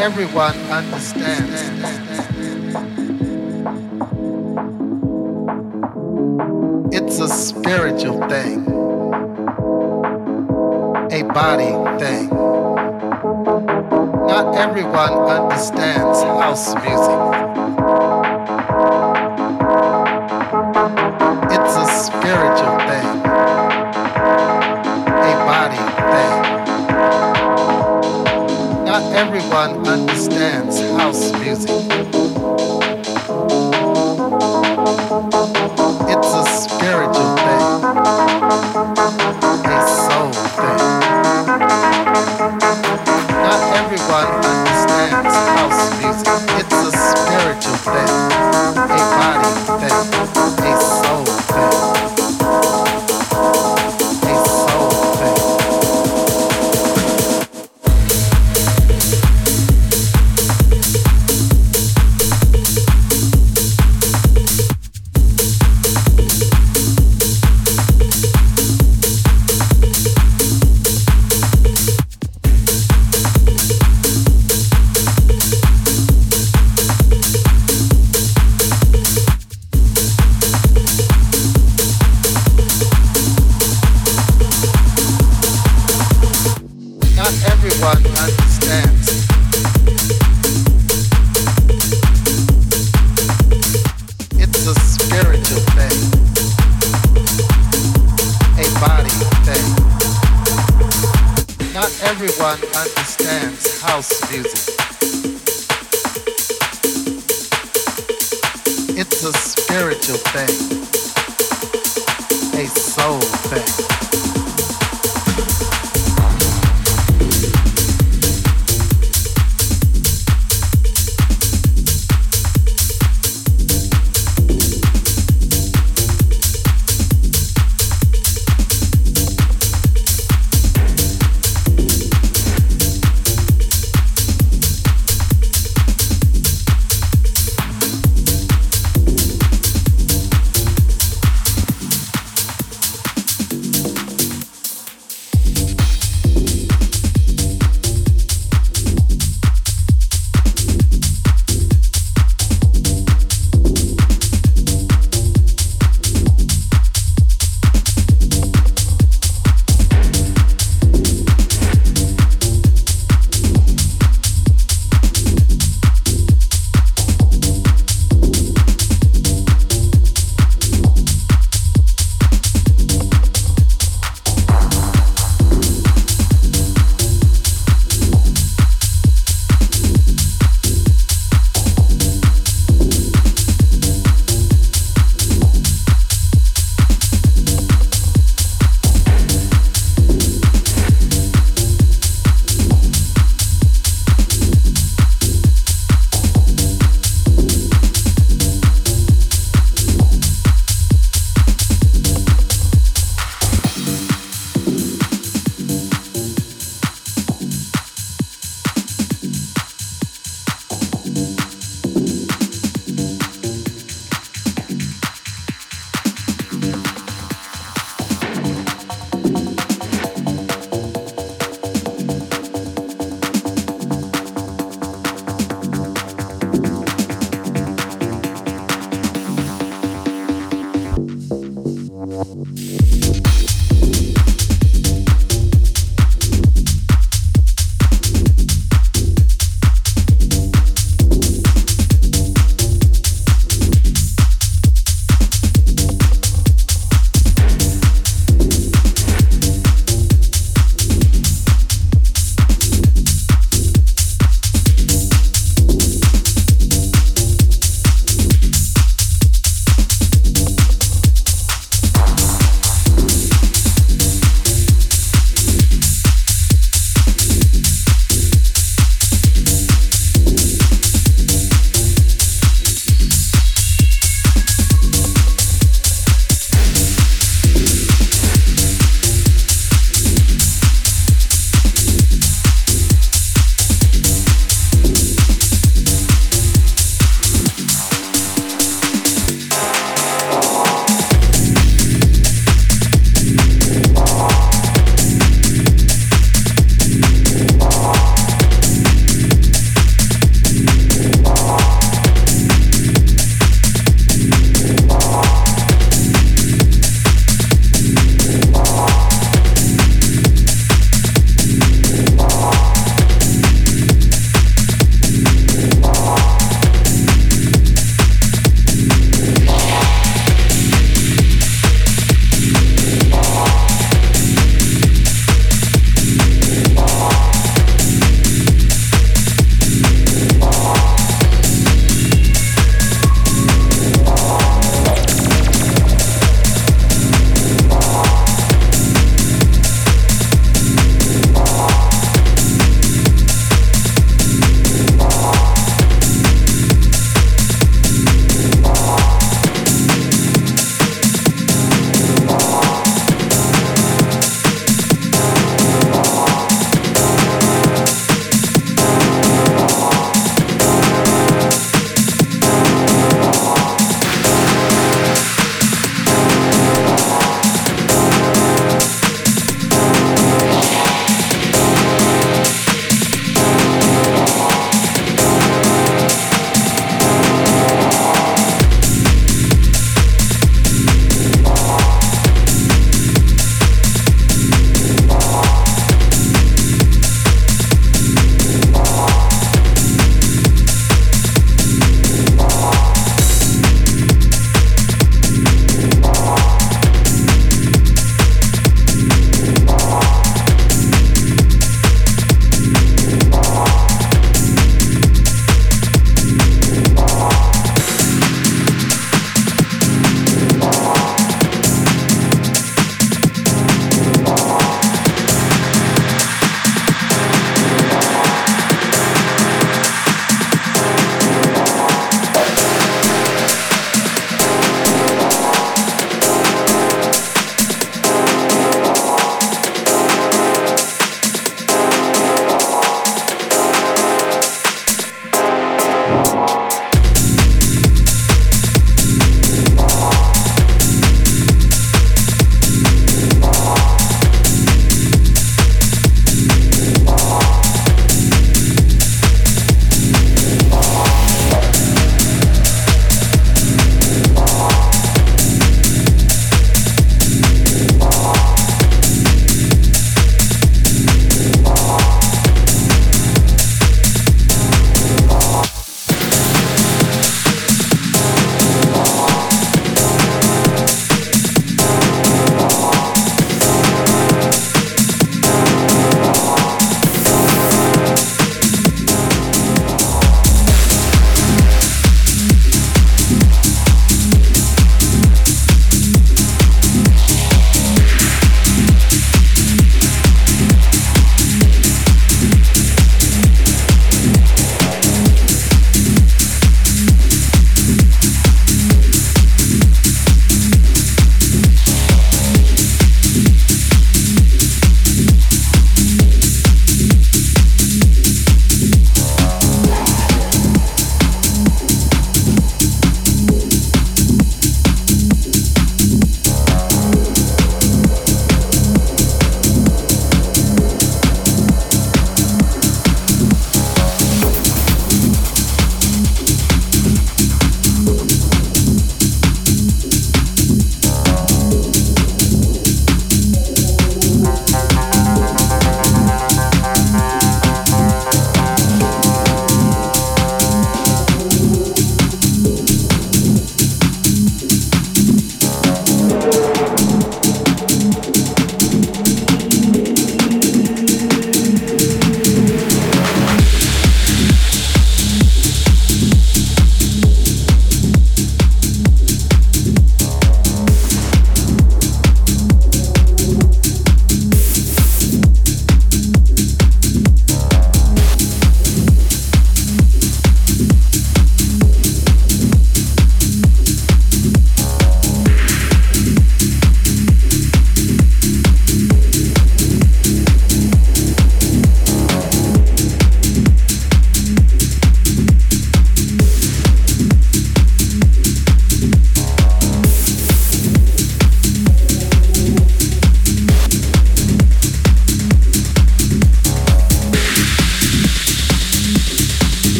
everyone understands. It's a spiritual thing, a body thing. Not everyone understands house music. one understands house music. It's a spiritual thing.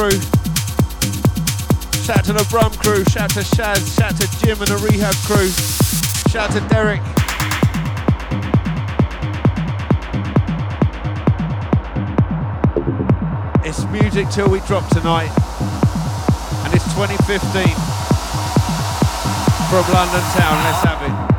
crew. Shout to the Brum crew. Shout to Shaz. Shout to Jim and the Rehab crew. Shout to Derek. It's music till we drop tonight. And it's 2015 from London Town. Let's have it.